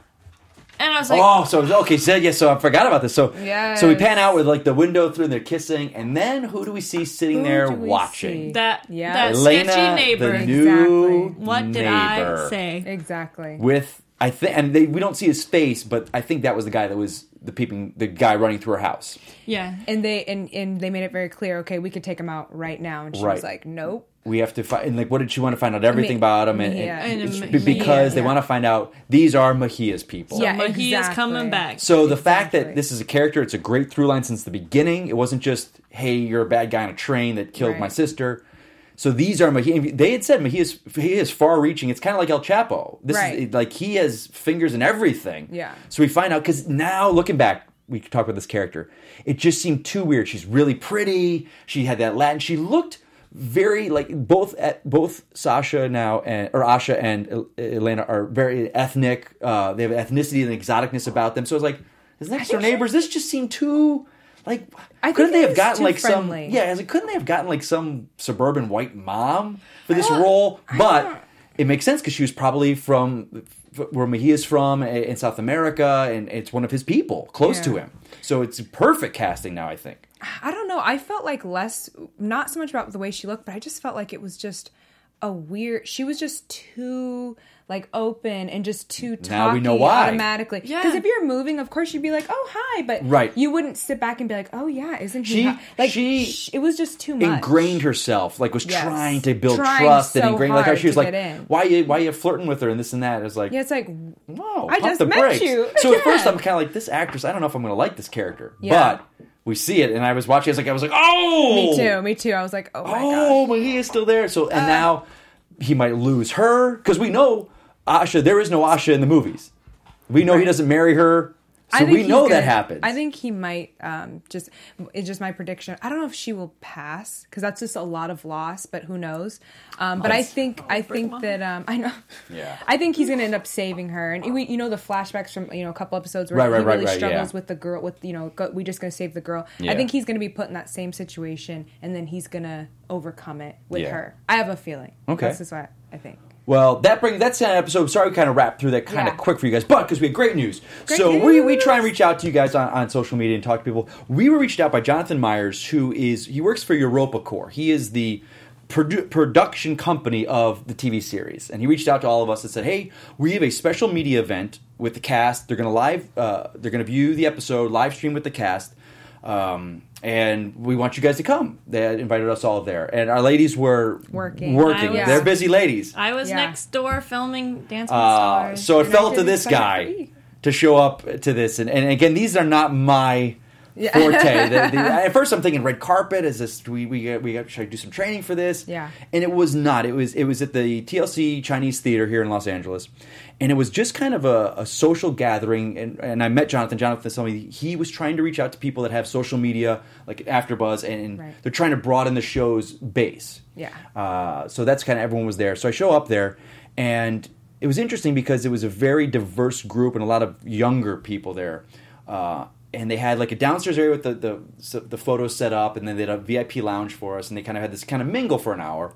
And I was like, Oh, so okay, so yeah, so I forgot about this. So Yes. so we pan out with like the window through and they're kissing, and then who do we see sitting Who there do we watching? see? that Yeah. that Elena, sketchy neighbor. the new Exactly. what did. I say? Exactly. With I think, and they, we don't see his face, but I think that was the guy that was the peeping, the guy running through her house. Yeah. And they and, and they made it very clear. Okay, we could take him out right now. And she Right. was like, "Nope." We have to find, and like, what did she want to find out everything Me- about him? And, and Mejia. And it's Mejia, because they yeah. want to find out these are Mejia's people. So Yeah, Mejia's exactly. coming back. So the fact that this is a character, it's a great through line since the beginning. It wasn't just, hey, you're a bad guy on a train that killed Right. my sister. So these are Mejia. They had said Mejia's he is far reaching. It's kind of like El Chapo. This Right. is like he has fingers in everything. Yeah. So we find out because now looking back, we could talk about this character. It just seemed too weird. She's really pretty. She had that Latin. She looked very like both at both Sasha now and or Asha and El- Elena are very ethnic. Uh, they have ethnicity and exoticness about them. So I was like, his next door neighbors. This just seemed too like. I couldn't they have gotten like friendly. some? Yeah, like, couldn't they have gotten like some suburban white mom for this role? But it makes sense because she was probably from where Mejia's from in South America, and it's one of his people close to him. So it's perfect casting now. I think. I don't know. I felt like less, not so much about the way she looked, but I just felt like it was just a weird. She was just too like open and just too talky Now we know why. automatically. Yeah. Because if you're moving, of course you'd be like, "Oh, hi," but Right. you wouldn't sit back and be like, "Oh yeah, isn't he?" She- hot?" Like she sh- it was just too much. Ingrained herself, like was Yes. trying to build Trying trust and so ingrained. Like how she was like, get in. "Why you why you flirting with her?" and this and that. It was like, Yeah, it's like Whoa, I pump just the met brakes. you. So at [LAUGHS] Yeah. first I'm kind of like, this actress. I don't know if I'm going to like this character, Yeah. but we see it, and I was watching. I was like, I was like, oh, me too, me too. I was like, "Oh my god." oh, he is still there. So and uh. now he might lose her because we know Asha. There is no Asha in the movies. We know he doesn't marry her, so I think we know that gonna- happens. I think he might um, just. It's just my prediction. I don't know if she will pass because that's just a lot of loss, but who knows? Um, but I think I think that um, I know. Yeah. I think he's going to end up saving her, and we, you know the flashbacks from you know a couple episodes where Right, right, he really right, struggles yeah. with the girl. With you know, go, we just going to save the girl. Yeah. I think he's going to be put in that same situation, and then he's going to overcome it with Yeah. her. I have a feeling. Okay. this is what I think. Well, that brings that's an episode. Sorry, we kind of wrapped through that kind of quick for you guys, but because we had great news. Great so we, we try and reach out to you guys on, on social media and talk to people. We were reached out by Jonathan Myers, who is he works for EuropaCorp. He is the produ- production company of the TV series, and he reached out to all of us and said, "Hey, we have a special media event with the cast. They're going to live. Uh, they're going to view the episode live stream with the cast." Um, and we want you guys to come. They invited us all there, and our ladies were Working. Working, was- they're busy ladies. I was Yeah. next door filming Dance with Uh, Stars. so it And fell to this guy to show up to this, and, and again, these are not my Yeah. forte. The- the- [LAUGHS] at first, I'm thinking red carpet. Is this do we we we got, should I do some training for this? Yeah. and it was not. It was it was at the TLC Chinese Theater here in Los Angeles, and it was just kind of a, a social gathering. And, and I met Jonathan. Jonathan told me he was trying to reach out to people that have social media like AfterBuzz, and Right. they're trying to broaden the show's base. Yeah. Uh, so that's kind of everyone was there. So I show up there, and it was interesting because it was a very diverse group and a lot of younger people there. Uh, and they had like a downstairs area with the, the the photos set up, and then they had a VIP lounge for us, and they kind of had this kind of mingle for an hour.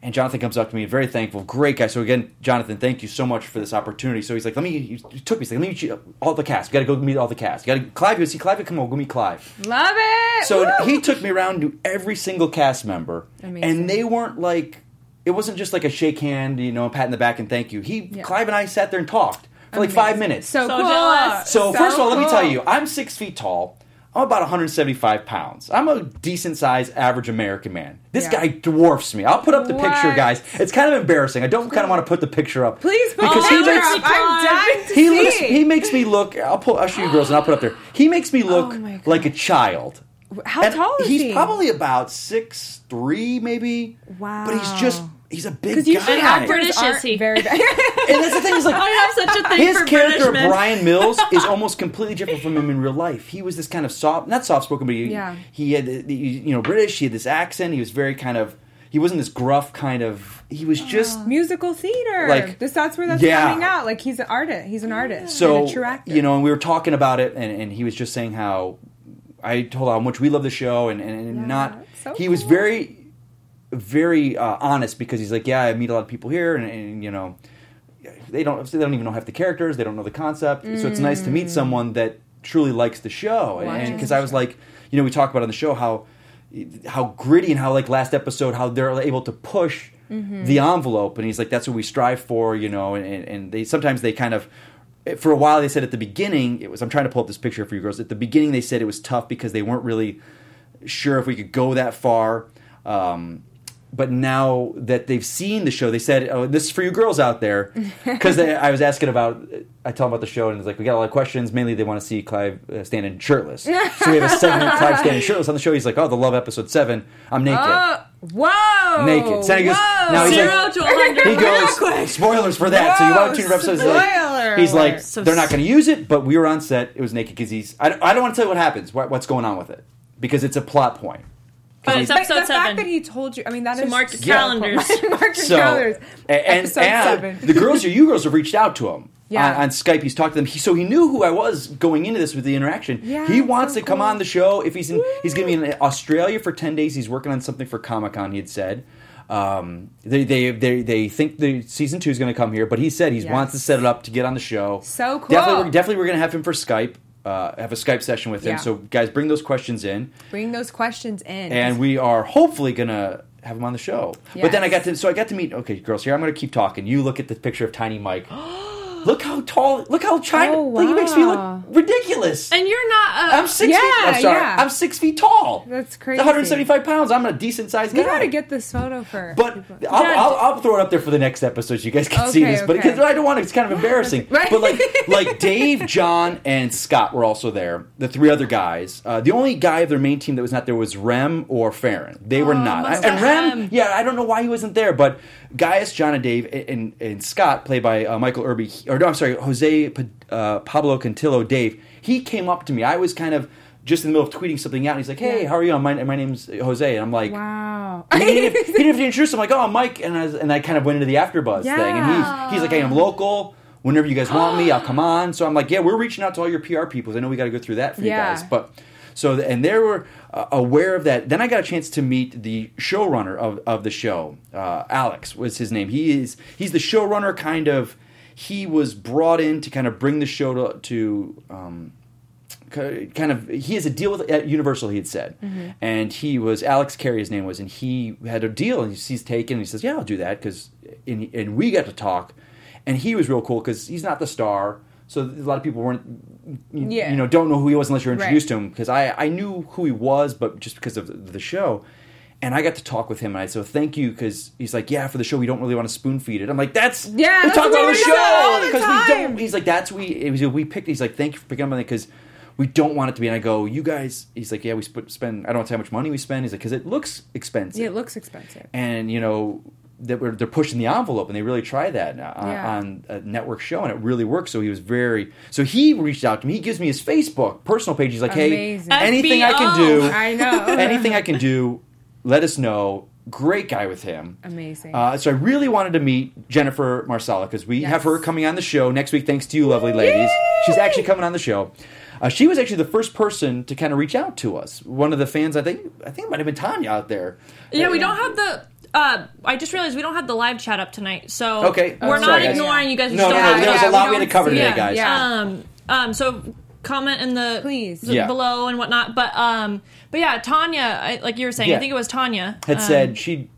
And Jonathan comes up to me, very thankful, great guy. So again, Jonathan, thank you so much for this opportunity. So he's like, let me. He took me. He's like, let me meet you, all the cast. You got to go meet all the cast. You got to Clive. You see Clive? Come on, go meet Clive. Love it. So Woo! he took me around to every single cast member, Amazing. and they weren't like it wasn't just like a shake hand, you know, a pat in the back and thank you. He Yeah. Clive and I sat there and talked for like five minutes. So, So cool. jealous. So, first of all, let me cool. tell you, I'm six feet tall. I'm about 175 pounds. I'm a decent sized average American man. This Yeah. guy dwarfs me. I'll put up the picture, What? guys. It's kind of embarrassing. I don't kind of want to put the picture up. Please put Because the he picture makes- up. I'm dying to he see. looks. He makes me look. I'll pull. I'll show you girls, and I'll put up there. He makes me oh look Oh my God. like a child. How And tall is he? he's he? probably about six three, maybe. Wow. But he's just he's a big Because guy. usually How actors British is he? Very. [LAUGHS] and that's the thing is like I have such a thing his for character British. Bryan Mills is [LAUGHS] almost completely different from him in real life. He was this kind of soft, not soft spoken, but he, Yeah. he had the- the- you know British. He had this accent. He was very kind of he wasn't this gruff kind of. He was just musical theater. Like, this, that's where that's yeah. coming out. Like he's an artist. He's an artist. so and a true actor. you know, and we were talking about it, and, and he was just saying how I told how much we love the show, and, and, and Yeah, not. so he was very, very uh, honest because he's like, yeah, I meet a lot of people here, and, and you know, they don't they don't even know half the characters, they don't know the concept, so it's nice to Mm. meet someone that truly likes the show, and because I was like, you know, we talk about on the show how how gritty and how like last episode how they're able to push Mm-hmm. the envelope and he's like that's what we strive for you know and, and, and they sometimes they kind of for a while they said at the beginning it was i'm trying to pull up this picture for you girls at the beginning they said it was tough because they weren't really sure if we could go that far um, but now that they've seen the show, they said, "Oh, this is for you girls out there," [LAUGHS] because I was asking about. I tell them about the show, and it's like we got a lot of questions. Mainly, they want to see Clive uh, standing shirtless. [LAUGHS] so we have a segment Clive standing shirtless on the show. He's like, "Oh, the love episode seven, I'm naked." Oh, whoa! Naked. So he goes- Whoa! now he's Zero like- to 100 he goes quick. spoilers for that. so you Whoa, watch two episodes. like- he's like. So they're not going to use it, but we were on set. It was naked because he's. I, don't- I don't want to tell you what happens. What, what's going on with it because it's a plot point. But it's But episode the seven. fact that he told you, I mean, that is So [LAUGHS] mark your so calendars. mark your So calendars. and, and, Episode and seven. the girls or you girls have reached out to him. [LAUGHS] Yeah. On, on Skype, he's talked to them. He, so he knew who I was going into this with the interaction. Yeah, he wants so to come cool. on the show. If he's in, he's going to be in Australia for ten days. He's working on something for Comic Con. He had said. Um, they, they they they think the season two is going to come here, but he said he Yes. wants to set it up to get on the show. So cool. Definitely, we're, definitely we're going to have him for Skype. Uh, have a Skype session with him. Yeah. So guys, bring those questions in Bring those questions in. and we are hopefully gonna have him on the show. But then I got to so I got to meet. Okay, girls, here I'm gonna keep talking. You look at the picture of Tiny Mike. [GASPS] [GASPS] look how tall. Look how tiny. Oh, like, he makes me look ridiculous. and you're not. Uh, I'm six Yeah, feet. I'm sorry. yeah. I'm six feet tall. That's crazy. 175 pounds. I'm a decent sized guy. we gotta get this photo for. But. I'll, I'll, I'll throw it up there for the next episode so you guys can see Okay, this. But okay. because I don't want to, it's kind of embarrassing. [LAUGHS] Right. But like, like Dave, John, and Scott were also there. The three other guys. Uh, the only guy of their main team that was not there was Rem or Farron. They were not. must and Rem, Rem. yeah, I don't know why he wasn't there. But Gaius, John, and Dave, and, and, Scott, played by uh, Michael Irby, or no, I'm sorry, Jose uh, Pablo Cantillo, Dave. He came up to me. I was kind of just in the middle of tweeting something out. And he's like, "Hey, how are you? My, my name's Jose," and I'm like, wow. he didn't, even, he didn't have to [LAUGHS] introduce him. Like, oh, I'm Mike, and I, was, and I kind of went into the AfterBuzz thing, and he's he's like, hey, I'm local. Whenever you guys want me, I'll [GASPS] come on. So I'm like, yeah, we're reaching out to all your PR people. I know we got to go through that for Yeah. you guys, but. So and they were uh, aware of that. Then I got a chance to meet the showrunner of, of the show. Uh, Alex was his name. He is he's the showrunner. Kind of, he was brought in to kind of bring the show to, to um, kind of he has a deal with at Universal. He had said, and he was Alex Cary. His name was, and he had a deal, and he's taken. And he says, "Yeah, I'll do that," because and, and we got to talk, and he was real cool because he's not the star. So a lot of people weren't, you, Yeah. you know, don't know who he was unless you're Right. introduced to him. Because I, I knew who he was, but just because of the, the show, and I got to talk with him, and I said, "Thank you," because he's like, "Yeah, for the show, we don't really want to spoon feed it." I'm like, "That's Yeah, we that's talk about the show because we don't." He's like, "That's we." It was, we picked. He's like, "Thank you for picking up on it because we don't want it to be." And I go, "You guys," he's like, "Yeah, we sp- spend. I don't know how much money we spend." He's like, "Because it looks expensive." Yeah, it looks expensive. and you know that we're, they're pushing the envelope and they really try that uh, Yeah. on a network show and it really works so he was very so he reached out to me he gives me his facebook personal page he's like Amazing. hey anything i can do [LAUGHS] I know. [LAUGHS] anything i can do let us know great guy with him Amazing. uh, so i really wanted to meet jennifer marsala because we Yes. have her coming on the show next week thanks to you lovely ladies she's actually coming on the show uh, she was actually the first person to kind of reach out to us. One of the fans, I think, I think it might have been Tanya out there. Yeah, we don't have the. Uh, I just realized we don't have the live chat up tonight, so Okay. we're Oh, not sorry, guys. ignoring you guys. are No, no, still no. having There was a lot we we had to cover don't today, yeah, guys. yeah. Um, um, so comment in the Please. the- Yeah. below and whatnot. But um, but yeah, Tanya, I, like you were saying, Yeah. I think it was Tanya had um, said she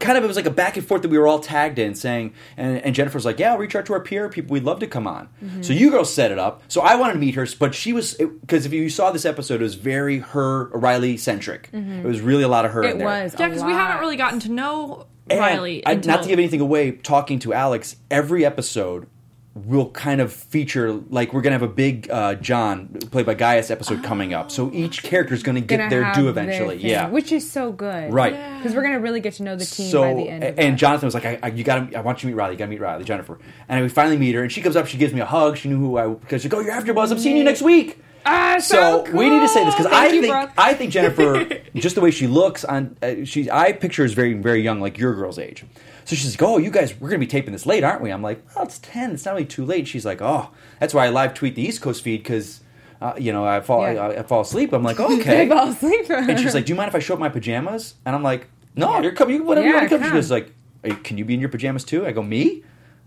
kind of it was like a back and forth that we were all tagged in saying and, and jennifer's like yeah i'll reach out to our peer people we'd love to come on Mm-hmm. so you girls set it up so i wanted to meet her but she was because if you saw this episode it was very her riley centric it was really a lot of her in Mm-hmm. it there was. Yeah, because we haven't really gotten to know And Riley. I- until, not to give anything away talking to alex every episode will kind of feature like we're gonna have a big uh, john played by gaius episode coming up so each character is gonna get Gonna their due eventually thing, yeah which is so good, Right. Because we're gonna really get to know the team so by the end. Of it. and that. Jonathan was like, I, I, "You got to, I want you to meet Riley. You got to meet Riley, Jennifer." And we finally meet her, and she comes up, she gives me a hug. She knew who I because she go, "You're AfterBuzz. I'm seeing you next week." Ah, So so, we need to say this because. I you, think Brooke. I think Jennifer, [LAUGHS] just the way she looks on, uh, she I picture her as very very young, like your girl's age. So she's like, "Oh, you guys, we're gonna be taping this late, aren't we?" I'm like, "Well, it's ten. It's not really too late." She's like, "Oh, that's why I live tweet the East Coast feed because." Uh, you know, I fall, Yeah. I, I fall asleep. I'm like, [LAUGHS] okay. Fall asleep. and she's like, "Do you mind if I show up in my pajamas?" And I'm like, "No, you're coming. Whatever you want to come." She goes like, "Are "Can you be in your pajamas too?" I go, "Me?"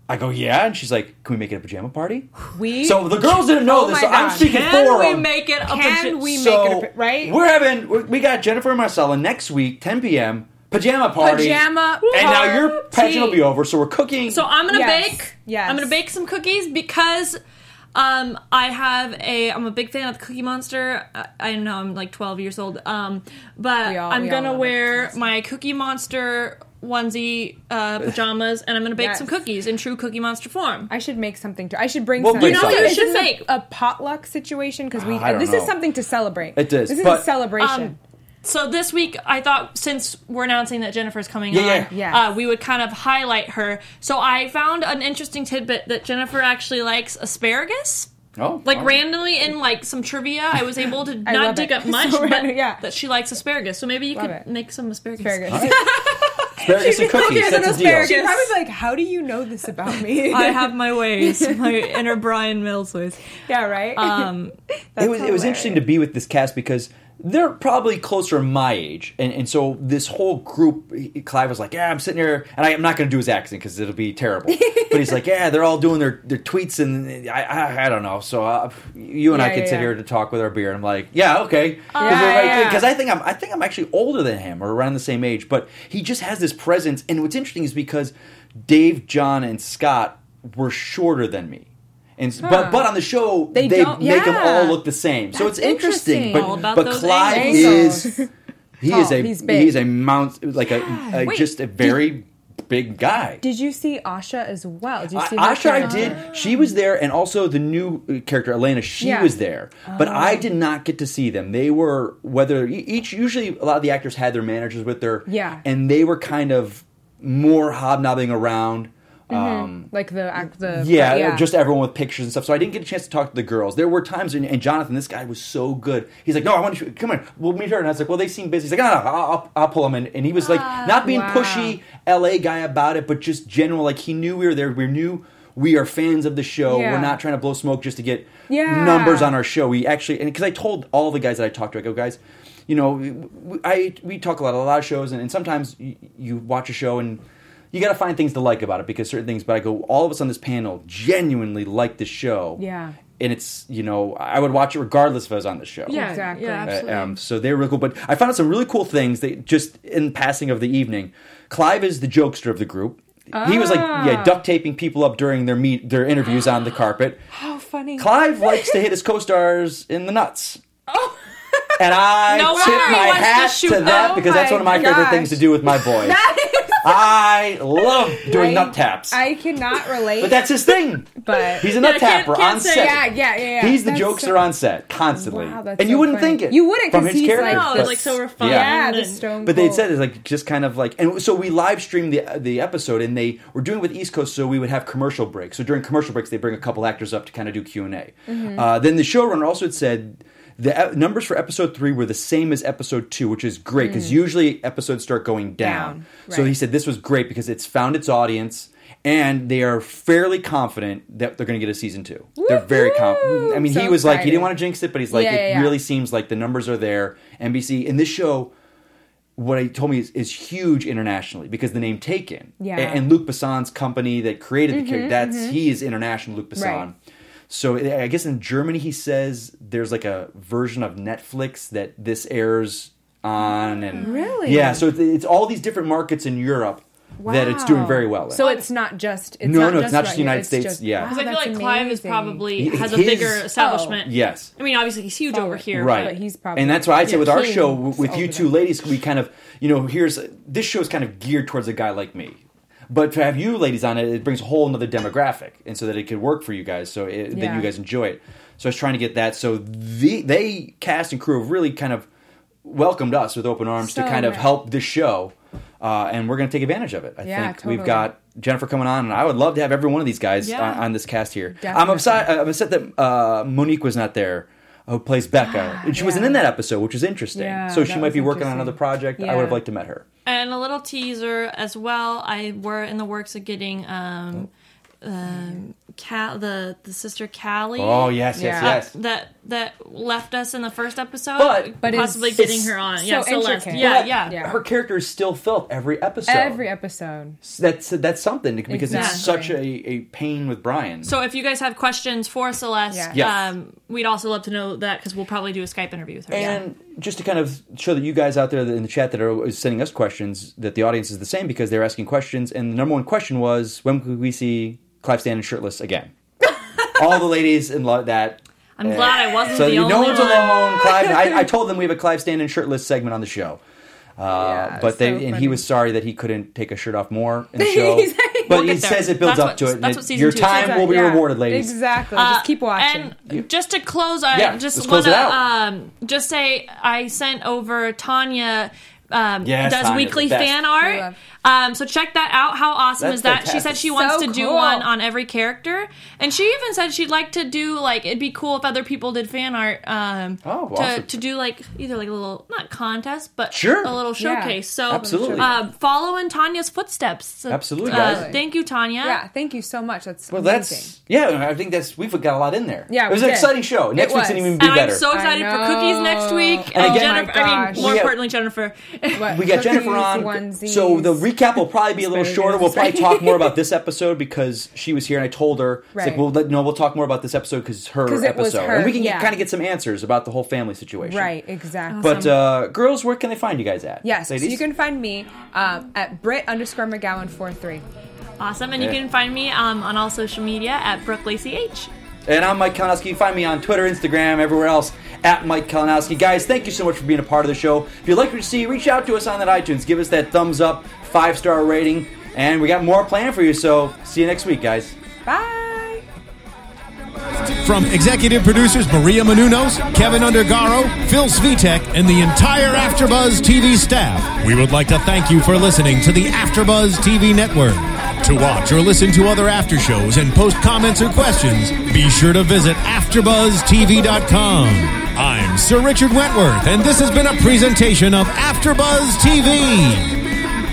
I go, "Yeah." And she's like, "Can we make it a pajama party?" we So the girls didn't know Oh this. So I'm speaking Can for we make it a Can paja- we So make it a, right? We're having we- we got Jennifer and Marsala next week, 10 p.m. pajama party. Pajama And now your party. pageant will be over, so we're cooking. So I'm gonna Yes. bake. Yes. I'm gonna bake some cookies because um I have a I'm a big fan of the Cookie Monster. I, I know I'm like 12 years old. Um, but We all- I'm we all gonna love wear my Cookie Monster onesie uh, pajamas and I'm gonna bake Yes. some cookies in true Cookie Monster form. I should make something too. I should bring. We'll some. bring You know something. you Is should this a- make- a, potluck situation because we. I don't this know. is something to celebrate. It is, This is but- a celebration. Um, So this week, I thought since we're announcing that Jennifer's coming Yeah, on, yeah. Yes. uh, we would kind of highlight her. So I found an interesting tidbit that Jennifer actually likes asparagus. oh, Like oh. randomly in like some trivia, I was able to [LAUGHS] not love dig it. up [LAUGHS] much, So but random, yeah. that she likes asparagus. So maybe you Love could it. make some asparagus. asparagus. [LAUGHS] asparagus and cookies. Cookies That's and a deal. asparagus. She probably like, how do you know this about me? I have my ways, my inner Bryan Mills ways. yeah, right. Um, it was it was interesting to be with this cast because they're probably closer my age, and and so this whole group, Clive was like, yeah, I'm sitting here, and I, am not going to do his accent because it'll be terrible. [LAUGHS] but he's like, yeah, they're all doing their, their tweets, and I, I I don't know. So uh, you and I Yeah, could yeah, sit yeah. here to talk with our beer, and I'm like, yeah, okay, because. I think I'm I think I'm actually older than him or around the same age, but he just has this presence, and what's interesting is because Dave, John, and Scott were shorter than me. And, s but but on the show they, They don't- make them all look the same, so it's interesting. interesting. But All about but those Clive angles. is he Tall, is a he's big. he's a mount like a, a Wait, just a very big guy. Did you see Asha as well? Did you I- see her Asha, I did. She was there, and also the new uh, character Elena. She Yeah. was there, but Oh. I did not get to see them. They were whether e- each usually a lot of the actors had their managers with their Yeah. and they were kind of more hobnobbing around. Um, Like the the yeah, just everyone with pictures and stuff. So I didn't get a chance to talk to the girls. There were times, and, and Jonathan, this guy was so good. He's like, "No, I want you. Come on, we'll meet her." And I was like, "Well, they seem busy." He's like, "No, no, I'll, I'll, I'll pull them in." And he was like, not being Wow. pushy LA guy about it, but just general. Like he knew we were there. We knew we are fans of the show. Yeah. We're not trying to blow smoke just to get Yeah. numbers on our show. We actually, and because I told all the guys that I talked to, I go, guys. You know, we- I we talk a lot, a lot of shows, and, and sometimes you, you watch a show and you got to find things to like about it because certain things. But I go, all of us on this panel genuinely like the show. Yeah. and it's you know I would watch it regardless if I was on the show. yeah, Exactly. yeah, Uh, absolutely. um, so they were really cool. But I found out some really cool things. That just in passing of the evening, Clive is the jokester of the group. He was like yeah, duct taping people up during their meet their interviews on the [GASPS] carpet. How funny. Clive likes to hit his co-stars in the nuts. Oh. And [LAUGHS] I No tip wonder my wants to hat to that Oh because that's one of my favorite things to do with my boys. [LAUGHS] I love doing I- nut taps. I cannot relate. but that's his thing. But- he's a nut can't- tapper on set. yeah, yeah, yeah, yeah. He's the That's jokester so- on set constantly, Wow, that's and you wouldn't funny. think it. You wouldn't, from his he's character. like no, it's like so refined. Yeah, the and- stone. But they cold. said it's like just kind of like, and so we live streamed the the episode, and they were doing it with East Coast, so we would have commercial breaks. So during commercial breaks, they bring a couple actors up to kind of do Q and A. Mm-hmm. Uh, then the showrunner also had said the e- numbers for episode three were the same as episode two, which is great because usually episodes start going down. Mm. Down, So he said this was great because it's found its audience. And they are fairly confident that they're going to get a season two. They're very confident. I mean, So he was like, he didn't want to jinx it, but he's like, Yeah, it yeah, yeah. really seems like the numbers are there. NBC in this show, what he told me is, is huge internationally because the name Taken. Yeah. Mm-hmm, And, Luc Besson's company that created the character, that's he is international Luke Besson. Right. So eh, I guess in Germany he says there's like a version of Netflix that this airs on and mm. Really? yeah. So it's, it's all these different markets in Europe that it's doing very well. in. So it's not just. It's No, not no, it's just not right just here, United it's States, just- yeah. Wow, Because I feel that's like Clive is probably He- has a bigger oh. establishment. yes. I mean, obviously he's huge over here. Right. But he's probably and that's why I say with our show with you two ladies, we kind of you know here's this show is kind of geared towards a guy like me. But to have you ladies on it, it brings a whole another demographic, and so that it could work for you guys, so it, that you guys enjoy it. So I was trying to get that. So the they cast and crew have really kind of welcomed us with open arms to So kind of help this show, uh, and we're going to take advantage of it. I Yeah, think we've got Jennifer coming on, and I would love to have every one of these guys Yeah. on, on this cast here. I'm upset. I'm upset that uh, Monique was not there. Who plays Becca, and she wasn't in that episode, which is interesting. Yeah, so she might be working on another project. I would have liked to met her. And a little teaser as well. I were in the works of getting um, um, Cal, the the sister Callie. Oh yes, yes, Yeah. yes. That that left us in the first episode, But- But it's- possibly getting it's her on. so yeah, Celeste. intricate. Yeah, yeah, Yeah. Her character is still felt every episode. Every episode. that's that's something because it's such a, a pain with Bryan. So if you guys have questions for Celeste, Yeah. Yes. um, we'd also love to know that because we'll probably do a Skype interview with her. And just to kind of show that you guys out there in the chat that are sending us questions, that the audience is the same because they're asking questions. And the number one question was, when could we see Clive Standen shirtless again? [LAUGHS] All the ladies and lo- that. I'm glad I wasn't So the you, only no one's one. alone. Clive, I, I [LAUGHS] told them we have a Clive Standen shirtless segment on the show. Uh, Yeah, but they so and he was sorry that he couldn't take a shirt off more in the [LAUGHS] show. He's like- but We'll he says it builds That's up to it. and that's it- what season your two is. time will be Yeah, rewarded, ladies. Exactly. Uh, Just keep watching. And just to close, I Yeah, just want to um, just say I sent over Tanya. Um, Yes, does Tanya's weekly fan art. Um, so check that out. How awesome That's is that? She said she wants So to do one on every character, and she even said she'd like to do like it'd be cool if other people did fan art. Um, Oh, to, awesome. to do like either like a little not contest, but Sure. a little Yeah. showcase. So Absolutely. uh, follow in Tanya's footsteps. So, Absolutely, uh, thank you, Tanya. yeah, thank you so much. That's Well, amazing. that's yeah. I think that's we've got a lot in there. Yeah, it was an did. exciting show. Next It week's was. gonna even be And better. I'm so excited for cookies next week. And And, again- Jennifer, Oh my I gosh. mean, more We have- importantly, Jennifer. What, we got Jennifer on. onesies. So the recap will probably be a little shorter. We'll probably talk more about this episode because she was here and I told her. It's like, Right. well, let- no, we'll talk more about this episode because it's her 'Cause it was episode. her, and we can yeah. kind of get some answers about the whole family situation. right, exactly. But uh, girls, where can they find you guys at? yes, so ladies? you can find me um, at Brit underscore McGowan four three. Awesome. And Yeah. you can find me um, on all social media at Brooke Lacey H. And I'm Mike Kalinowski. You find me on Twitter, Instagram, everywhere else at Mike Kalinowski. Guys, thank you so much for being a part of the show. If you'd like to see, reach out to us on that iTunes. Give us that thumbs up, five star rating, and we got more planned for you. So see you next week, guys. Bye. From executive producers Maria Menounos, Kevin Undergaro, Phil Svitek, and the entire AfterBuzz TV staff, we would like to thank you for listening to the AfterBuzz TV network. To watch or listen to other after shows and post comments or questions, be sure to visit AfterBuzzTV.com. I'm Sir Richard Wentworth, and this has been a presentation of AfterBuzz TV.